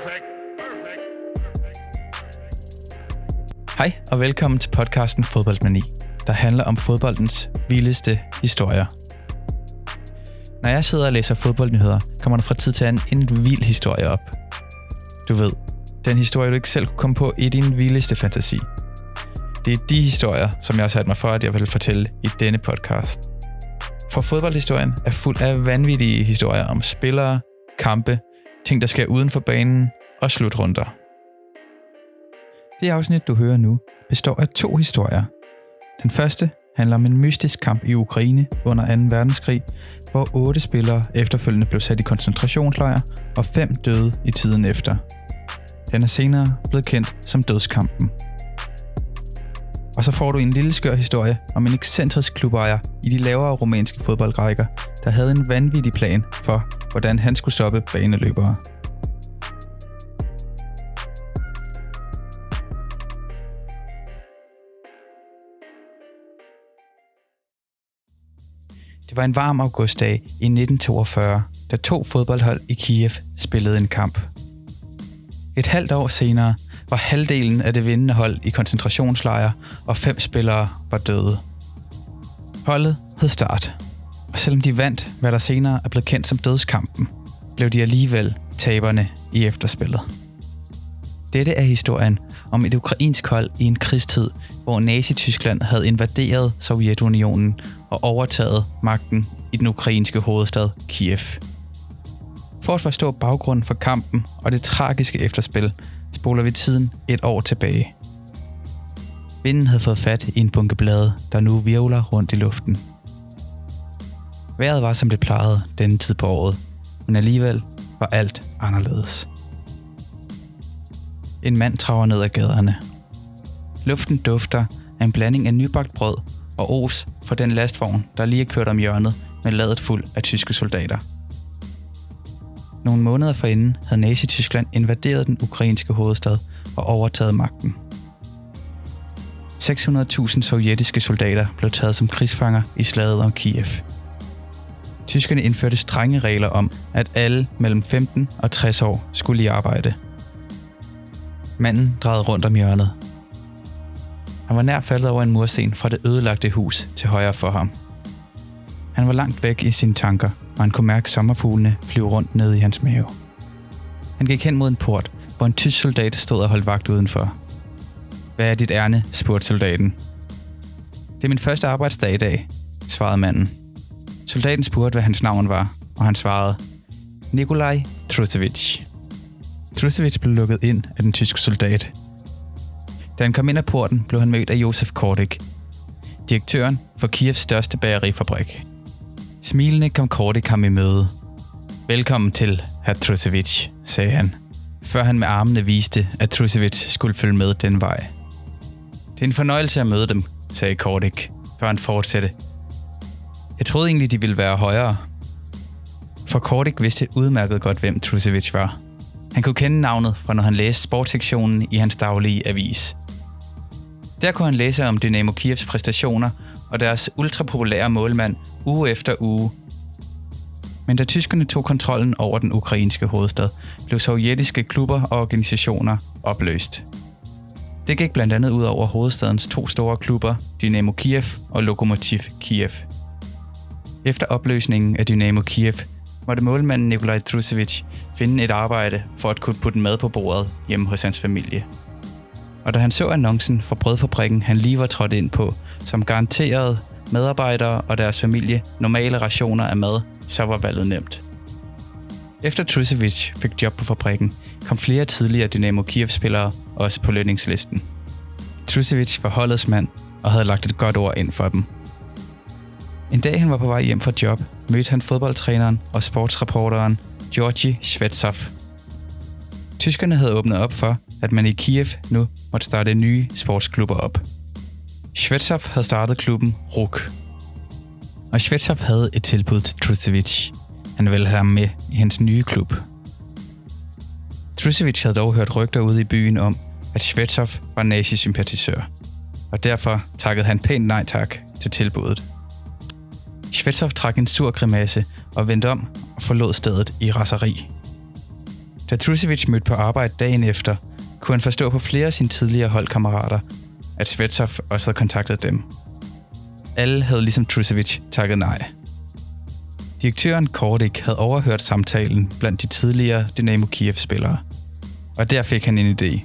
Perfect. Perfect. Hej og velkommen til podcasten Fodboldmani, der handler om fodboldens vildeste historier. Når jeg sidder og læser fodboldnyheder, kommer der fra tid til anden en vild historie op. Du ved, den historie du ikke selv kunne komme på i din vildeste fantasi. Det er de historier, som jeg har sat mig for, at jeg vil fortælle i denne podcast. For fodboldhistorien er fuld af vanvittige historier om spillere, kampe, ting der sker uden for banen og slutrunder. Det afsnit, du hører nu, består af to historier. Den første handler om en mystisk kamp i Ukraine under 2. verdenskrig, hvor otte spillere efterfølgende blev sat i koncentrationslejr, og fem døde i tiden efter. Den er senere blevet kendt som dødskampen. Og så får du en lille skør historie om en ekscentrisk klubejer i de lavere romanske fodboldrækker, der havde en vanvittig plan for, hvordan han skulle stoppe baneløbere. Det var en varm augustdag i 1942, da to fodboldhold i Kiev spillede en kamp. Et halvt år senere var halvdelen af det vindende hold i koncentrationslejre, og fem spillere var døde. Holdet hed Start, og selvom de vandt, hvad der senere er blevet kendt som dødskampen, blev de alligevel taberne i efterspillet. Dette er historien om et ukrainsk hold i en krigstid, hvor Nazi-Tyskland havde invaderet Sovjetunionen og overtaget magten i den ukrainske hovedstad Kiev. For at forstå baggrunden for kampen og det tragiske efterspil, spoler vi tiden et år tilbage. Vinden havde fået fat i en bunke blade, der nu virvler rundt i luften. Vejret var som det plejede denne tid på året, men alligevel var alt anderledes. En mand traver ned ad gaderne. Luften dufter af en blanding af nybagt brød og os fra den lastvogn, der lige er kørt om hjørnet med ladet fuld af tyske soldater. Nogle måneder forinden havde Nazi-Tyskland invaderet den ukrainske hovedstad og overtaget magten. 600.000 sovjetiske soldater blev taget som krigsfanger i slaget om Kiev. Tyskerne indførte strenge regler om, at alle mellem 15 og 60 år skulle i arbejde. Manden drejede rundt om hjørnet. Han var nær faldet over en mursten fra det ødelagte hus til højre for ham. Han var langt væk i sine tanker, og han kunne mærke sommerfuglene flyve rundt ned i hans mave. Han gik hen mod en port, hvor en tysk soldat stod og holdt vagt udenfor. Hvad er dit ærne? spurgte soldaten. Det er min første arbejdsdag i dag, svarede manden. Soldaten spurgte, hvad hans navn var, og han svarede, Nikolaj Trusevich. Trusevich blev lukket ind af den tyske soldat. Da han kom ind ad porten, blev han mødt af Josef Kordik, direktøren for Kievs største bagerifabrik. Smilende kom Korte ham i møde. Velkommen til, herr Trusevich, sagde han, før han med armene viste, at Trusevich skulle følge med den vej. Det er en fornøjelse at møde dem, sagde Kordik, før han fortsatte. Jeg troede egentlig, de ville være højere. For Kordik vidste udmærket godt, hvem Trusevich var. Han kunne kende navnet fra, når han læste sportssektionen i hans daglige avis. Der kunne han læse om Dynamo Kievs præstationer og deres ultrapopulære målmand uge efter uge. Men da tyskerne tog kontrollen over den ukrainske hovedstad, blev sovjetiske klubber og organisationer opløst. Det gik blandt andet ud over hovedstadens to store klubber, Dynamo Kiev og Lokomotiv Kiev. Efter opløsningen af Dynamo Kiev måtte målmanden Nikolaj Trusevich finde et arbejde for at kunne putte mad på bordet hjemme hos hans familie. Og da han så annoncen for brødfabrikken, han lige var trådt ind på, som garanterede medarbejdere og deres familie normale rationer af mad, så var valget nemt. Efter Trusevic fik job på fabrikken, kom flere tidligere Dynamo Kiev-spillere også på lønningslisten. Trusevic var holdets mand og havde lagt et godt ord ind for dem. En dag han var på vej hjem fra job, mødte han fodboldtræneren og sportsreporteren Georgi Svetsov. Tyskerne havde åbnet op for, at man i Kiev nu måtte starte nye sportsklubber op. Svetsov havde startet klubben RUK. Og Svetsov havde et tilbud til Trusevic. Han ville have ham med i hans nye klub. Trusevic havde dog hørt rygter ude i byen om, at Svetsov var nazisympatisør, og derfor takkede han pænt nej tak til tilbuddet. Svetsov trak en sur grimasse og vendte om og forlod stedet i raseri. Da Trusevic mødte på arbejde dagen efter, kunne han forstå på flere af sine tidligere holdkammerater, at Svetsov også havde kontaktet dem. Alle havde ligesom Trusevic takket nej. Direktøren Kordik havde overhørt samtalen blandt de tidligere Dynamo Kiev-spillere. Og der fik han en idé.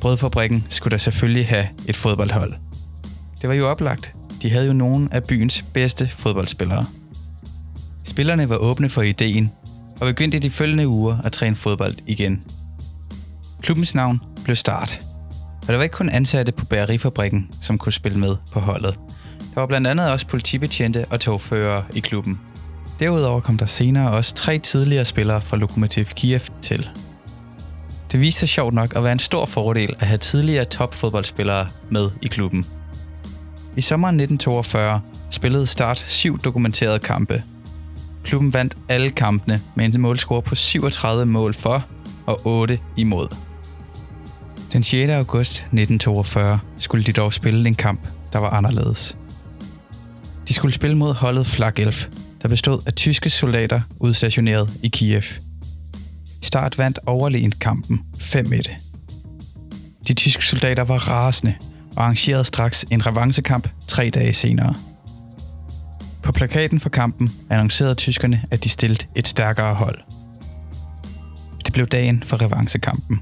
Brødfabrikken skulle da selvfølgelig have et fodboldhold. Det var jo oplagt. De havde jo nogle af byens bedste fodboldspillere. Spillerne var åbne for ideen, og begyndte i de følgende uger at træne fodbold igen. Klubbens navn blev Start, og der var ikke kun ansatte på bagerifabrikken, som kunne spille med på holdet. Der var blandt andet også politibetjente og togførere i klubben. Derudover kom der senere også tre tidligere spillere fra Lokomotiv Kiev til. Det viste sig sjovt nok at være en stor fordel at have tidligere topfodboldspillere med i klubben. I sommeren 1942 spillede Start syv dokumenterede kampe. Klubben vandt alle kampene med en målscore på 37 mål for og 8 imod. Den 6. august 1942 skulle de dog spille en kamp, der var anderledes. De skulle spille mod holdet Flagelf, der bestod af tyske soldater udstationeret i Kiev. Start vandt overlegent kampen 5-1. De tyske soldater var rasende og arrangerede straks en revancekamp tre dage senere. På plakaten for kampen annoncerede tyskerne, at de stillede et stærkere hold. Det blev dagen for revancekampen.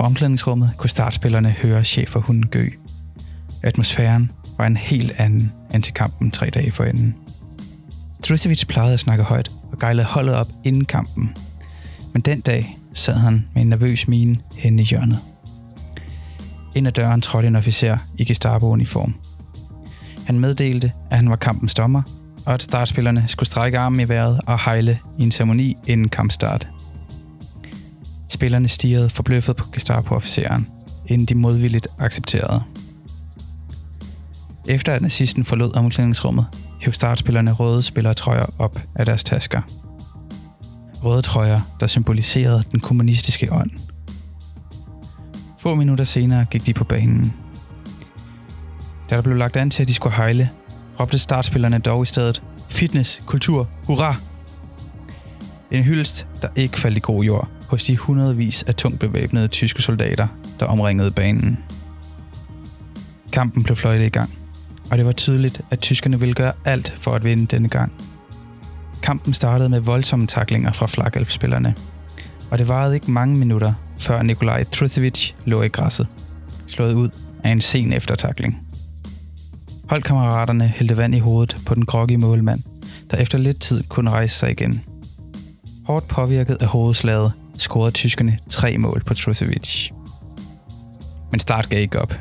Fra omklædningsrummet kunne startspillerne høre cheferhunden gø. Atmosfæren var en helt anden end til kampen tre dage forinden. Trusevic plejede at snakke højt og gejlede holdet op inden kampen. Men den dag sad han med en nervøs mine hen i hjørnet. Ind ad døren trådte en officer i Gestapo-uniform. Han meddelte, at han var kampens dommer, og at startspillerne skulle strække armen i vejret og hejle i en ceremoni inden kampstart. Spillerne stirrede forbløffet på Gestapo-officeren, inden de modvilligt accepterede. Efter at nazisten forlod omklædningsrummet, hæv startspillerne røde spillertrøjer op af deres tasker. Røde trøjer, der symboliserede den kommunistiske ånd. Få minutter senere gik de på banen. Da der blev lagt an til, at de skulle hejle, råbte startspillerne dog i stedet Fitness, kultur, hurra! En hyldest, der ikke faldt i god jord hos de hundredvis af tungt bevæbnede tyske soldater, der omringede banen. Kampen blev fløjtet i gang og det var tydeligt, at tyskerne ville gøre alt for at vinde denne gang. Kampen startede med voldsomme taklinger fra flakelfspillerne, og det varede ikke mange minutter, før Nikolaj Trusevic lå i græsset, slået ud af en sen eftertakling. Holdkammeraterne hældte vand i hovedet på den grogge målmand, der efter lidt tid kunne rejse sig igen. Hårdt påvirket af hovedslaget scorede tyskerne tre mål på Trusevic. Men start gav ikke op.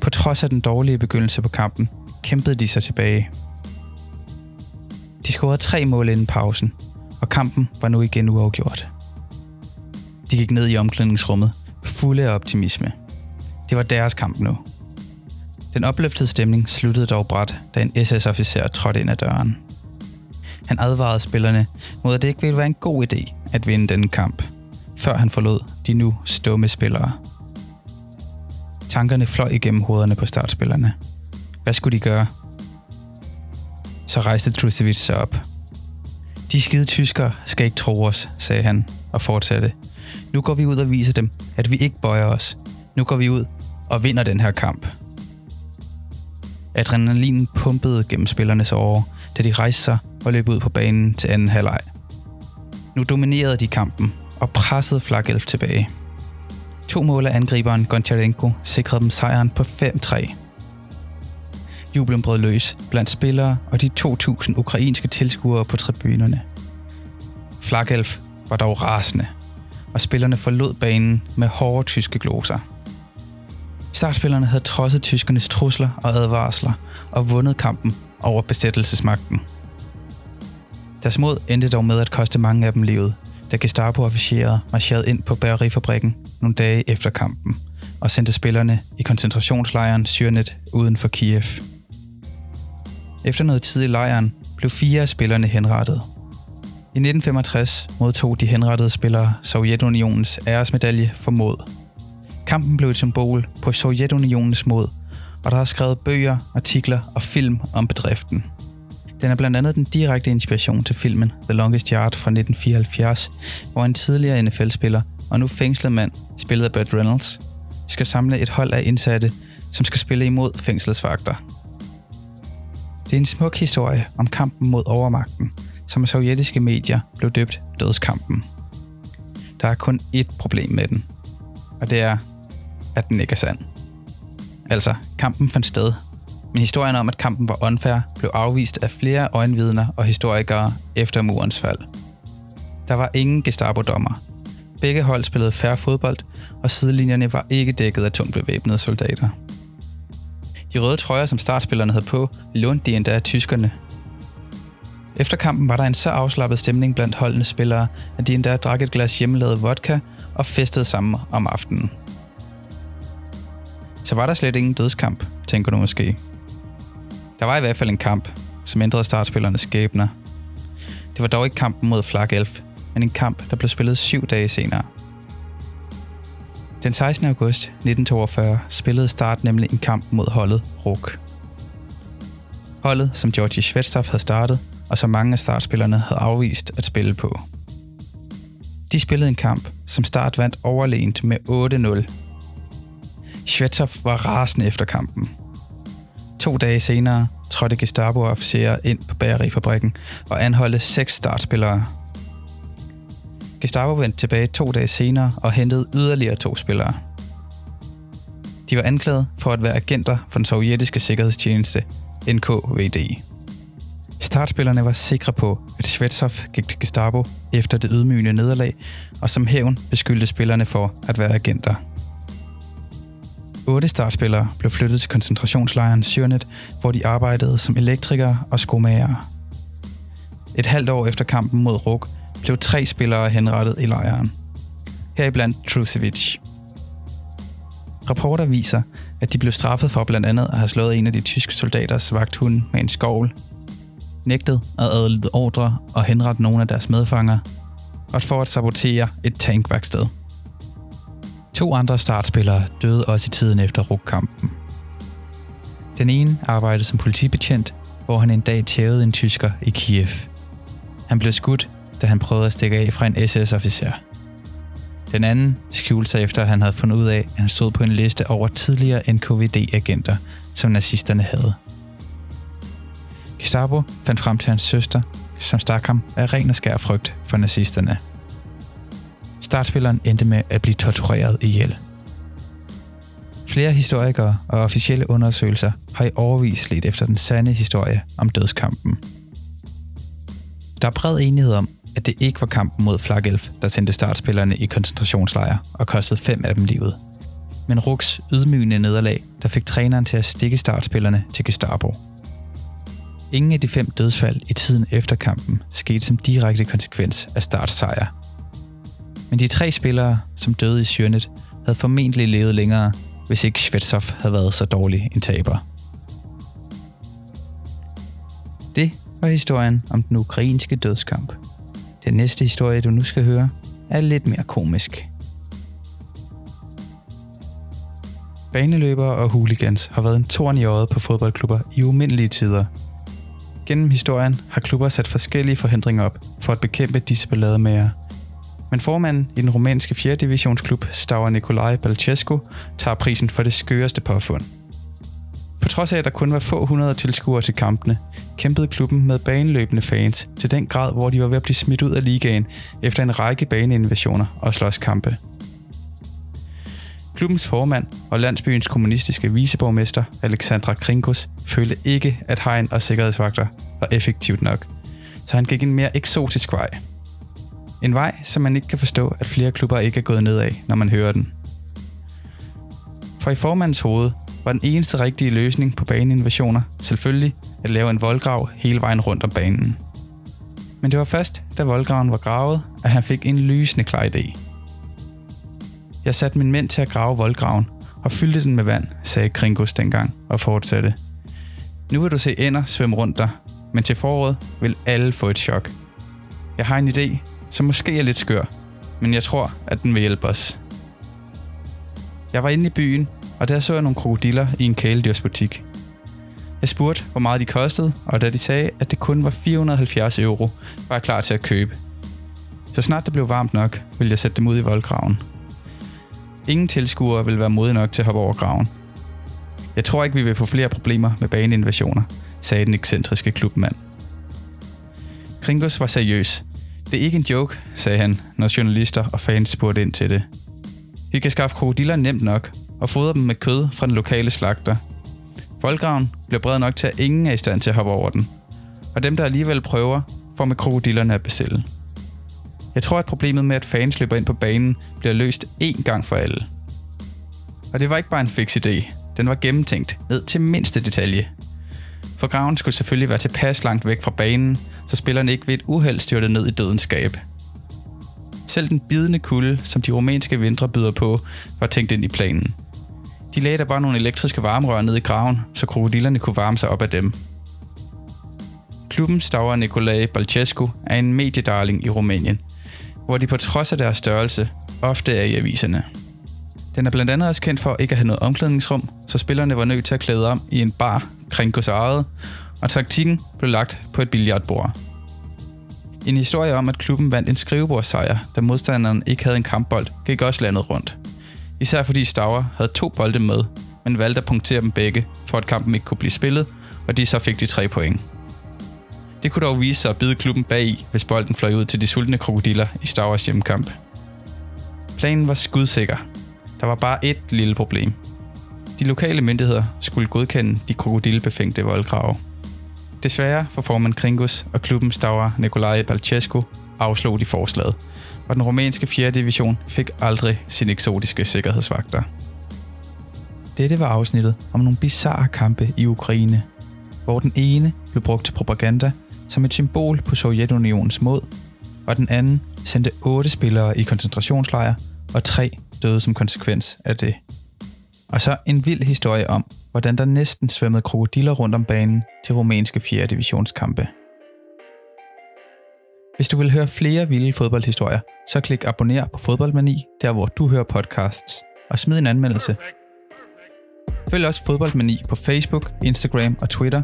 På trods af den dårlige begyndelse på kampen, kæmpede de sig tilbage. De scorede tre mål inden pausen, og kampen var nu igen uafgjort. De gik ned i omklædningsrummet, fulde af optimisme. Det var deres kamp nu. Den opløftede stemning sluttede dog bræt, da en SS-officer trådte ind ad døren. Han advarede spillerne mod, at det ikke ville være en god idé at vinde denne kamp, før han forlod de nu stumme spillere. Tankerne fløj igennem hovederne på startspillerne. Hvad skulle de gøre? Så rejste Trusevic sig op. De skide tyskere skal ikke tro os, sagde han og fortsatte. Nu går vi ud og viser dem, at vi ikke bøjer os. Nu går vi ud og vinder den her kamp. Adrenalinen pumpede gennem spillernes åre, da de rejste sig og løb ud på banen til anden halvleg. Nu dominerede de kampen og pressede Flagelf tilbage. To mål af angriberen Goncharenko sikrede dem sejren på 5-3. Jublen brød løs blandt spillere og de 2.000 ukrainske tilskuere på tribunerne. Flakelf var dog rasende, og spillerne forlod banen med hårde tyske gloser. Startspillerne havde trodset tyskernes trusler og advarsler og vundet kampen over besættelsesmagten. Deres mod endte dog med at koste mange af dem livet, da Gestapo-officerer marcherede ind på bærerifabrikken nogle dage efter kampen og sendte spillerne i koncentrationslejren Syrnet uden for Kiev. Efter noget tid i lejren blev fire af spillerne henrettet. I 1965 modtog de henrettede spillere Sovjetunionens æresmedalje for mod. Kampen blev et symbol på Sovjetunionens mod, og der er skrevet bøger, artikler og film om bedriften. Den er blandt andet den direkte inspiration til filmen The Longest Yard fra 1974, hvor en tidligere NFL-spiller og nu fængslet mand, spillet af Burt Reynolds, skal samle et hold af indsatte, som skal spille imod fængslets vagter. Det er en smuk historie om kampen mod overmagten, som af sovjetiske medier blev døbt Dødskampen. Der er kun ét problem med den, og det er, at den ikke er sand. Altså, kampen fandt sted, men historien om, at kampen var unfair, blev afvist af flere øjenvidner og historikere efter murens fald. Der var ingen Gestapo-dommer. Begge hold spillede færre fodbold, og sidelinjerne var ikke dækket af tungt bevæbnede soldater. De røde trøjer, som startspillerne havde på, lånte de endda af tyskerne. Efter kampen var der en så afslappet stemning blandt holdenes spillere, at de endda drak et glas hjemmelavet vodka og festede sammen om aftenen. Så var der slet ingen dødskamp, tænker du måske. Der var i hvert fald en kamp, som ændrede startspillernes skæbner. Det var dog ikke kampen mod Flak Elf, men en kamp, der blev spillet syv dage senere. Den 16. august 1942 spillede Start nemlig en kamp mod holdet RUK. Holdet, som Georgi Svetstov havde startet, og som mange af startspillerne havde afvist at spille på. De spillede en kamp, som Start vandt overlegent med 8-0. Svetstov var rasende efter kampen. To dage senere trådte Gestapo-officerer ind på bagerifabrikken og anholdte seks startspillere. Gestapo vendte tilbage to dage senere og hentede yderligere to spillere. De var anklaget for at være agenter for den sovjetiske sikkerhedstjeneste NKVD. Startspillerne var sikre på, at Svetsov gik til Gestapo efter det ydmygende nederlag, og som hævn beskyldte spillerne for at være agenter. Otte startspillere blev flyttet til koncentrationslejren Syrnet, hvor de arbejdede som elektrikere og skomager. Et halvt år efter kampen mod Ruk blev tre spillere henrettet i lejren. Heriblandt Trusevic. Rapporter viser, at de blev straffet for blandt andet at have slået en af de tyske soldaters vagthund med en skovl, nægtet at adlyde ordre og henrette nogle af deres medfanger, og for at sabotere et tankværksted. To andre startspillere døde også i tiden efter rukkampen. Den ene arbejdede som politibetjent, hvor han en dag tævede en tysker i Kiev. Han blev skudt, da han prøvede at stikke af fra en SS-officer. Den anden skjulte sig efter, at han havde fundet ud af, at han stod på en liste over tidligere NKVD-agenter, som nazisterne havde. Gestapo fandt frem til hans søster, som stak ham af ren og skær frygt for nazisterne. Startspilleren endte med at blive tortureret ihjel. Flere historikere og officielle undersøgelser har i overvis let efter den sande historie om dødskampen. Der er bred enighed om, at det ikke var kampen mod Flagelf, der sendte startspillerne i koncentrationslejre og kostede fem af dem livet. Men Ruks ydmygende nederlag, der fik træneren til at stikke startspillerne til Gestapo. Ingen af de fem dødsfald i tiden efter kampen skete som direkte konsekvens af startsejr men de tre spillere, som døde i Sjønet, havde formentlig levet længere, hvis ikke Svetsov havde været så dårlig en taber. Det var historien om den ukrainske dødskamp. Den næste historie, du nu skal høre, er lidt mere komisk. Baneløbere og hooligans har været en torn i øjet på fodboldklubber i umindelige tider. Gennem historien har klubber sat forskellige forhindringer op for at bekæmpe disse ballademager – men formanden i den rumænske 4. divisionsklub, Staur Nicolae Balcescu, tager prisen for det skøreste påfund. På trods af, at der kun var få hundrede tilskuere til kampene, kæmpede klubben med baneløbende fans til den grad, hvor de var ved at blive smidt ud af ligaen efter en række baneinvasioner og slåskampe. Klubbens formand og landsbyens kommunistiske viceborgmester, Alexandra Kringos, følte ikke, at hegn og sikkerhedsvagter var effektivt nok, så han gik en mere eksotisk vej – en vej, som man ikke kan forstå, at flere klubber ikke er gået ned af, når man hører den. For i formandens hoved var den eneste rigtige løsning på baneinvasioner selvfølgelig at lave en voldgrav hele vejen rundt om banen. Men det var først, da voldgraven var gravet, at han fik en lysende klar idé. Jeg satte min mænd til at grave voldgraven og fyldte den med vand, sagde Kringus dengang og fortsatte. Nu vil du se ender svømme rundt der, men til foråret vil alle få et chok. Jeg har en idé, som måske er lidt skør, men jeg tror, at den vil hjælpe os. Jeg var inde i byen, og der så jeg nogle krokodiller i en kæledyrsbutik. Jeg spurgte, hvor meget de kostede, og da de sagde, at det kun var 470 euro, var jeg klar til at købe. Så snart det blev varmt nok, ville jeg sætte dem ud i voldgraven. Ingen tilskuere vil være modige nok til at hoppe over graven. Jeg tror ikke, vi vil få flere problemer med baneinvasioner, sagde den ekscentriske klubmand. Kringos var seriøs. Det er ikke en joke, sagde han, når journalister og fans spurgte ind til det. Vi kan skaffe krokodiller nemt nok, og fodre dem med kød fra den lokale slagter. Voldgraven bliver bred nok til, at ingen er i stand til at hoppe over den. Og dem, der alligevel prøver, får med krokodillerne at bestille. Jeg tror, at problemet med, at fans løber ind på banen, bliver løst én gang for alle. Og det var ikke bare en fix idé. Den var gennemtænkt, ned til mindste detalje. For graven skulle selvfølgelig være tilpas langt væk fra banen, så spillerne ikke ved et uheld styrte ned i dødens skab. Selv den bidende kulde, som de romanske vintre byder på, var tænkt ind i planen. De lagde der bare nogle elektriske varmerør ned i graven, så krokodillerne kunne varme sig op af dem. Klubben staver Nicolae Balcescu er en mediedarling i Rumænien, hvor de på trods af deres størrelse ofte er i aviserne. Den er blandt andet også kendt for ikke at have noget omklædningsrum, så spillerne var nødt til at klæde om i en bar Kringos eget, og taktikken blev lagt på et billardbord. En historie om, at klubben vandt en skrivebordssejr, da modstanderen ikke havde en kampbold, gik også landet rundt. Især fordi Stauer havde to bolde med, men valgte at punktere dem begge, for at kampen ikke kunne blive spillet, og de så fik de tre point. Det kunne dog vise sig at bide klubben bag hvis bolden fløj ud til de sultne krokodiller i Stauers hjemmekamp. Planen var skudsikker. Der var bare et lille problem. De lokale myndigheder skulle godkende de krokodillebefængte voldgrave. Desværre for formand Kringus og klubben Stauer Nicolae Balcescu afslog de forslaget, og den rumænske 4. division fik aldrig sine eksotiske sikkerhedsvagter. Dette var afsnittet om nogle bizarre kampe i Ukraine, hvor den ene blev brugt til propaganda som et symbol på Sovjetunionens mod, og den anden sendte otte spillere i koncentrationslejre, og tre døde som konsekvens af det. Og så en vild historie om, hvordan der næsten svømmede krokodiller rundt om banen til rumænske 4. divisionskampe. Hvis du vil høre flere vilde fodboldhistorier, så klik abonner på Fodboldmani, der hvor du hører podcasts, og smid en anmeldelse. Følg også Fodboldmani på Facebook, Instagram og Twitter,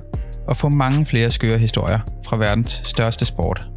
og få mange flere skøre historier fra verdens største sport.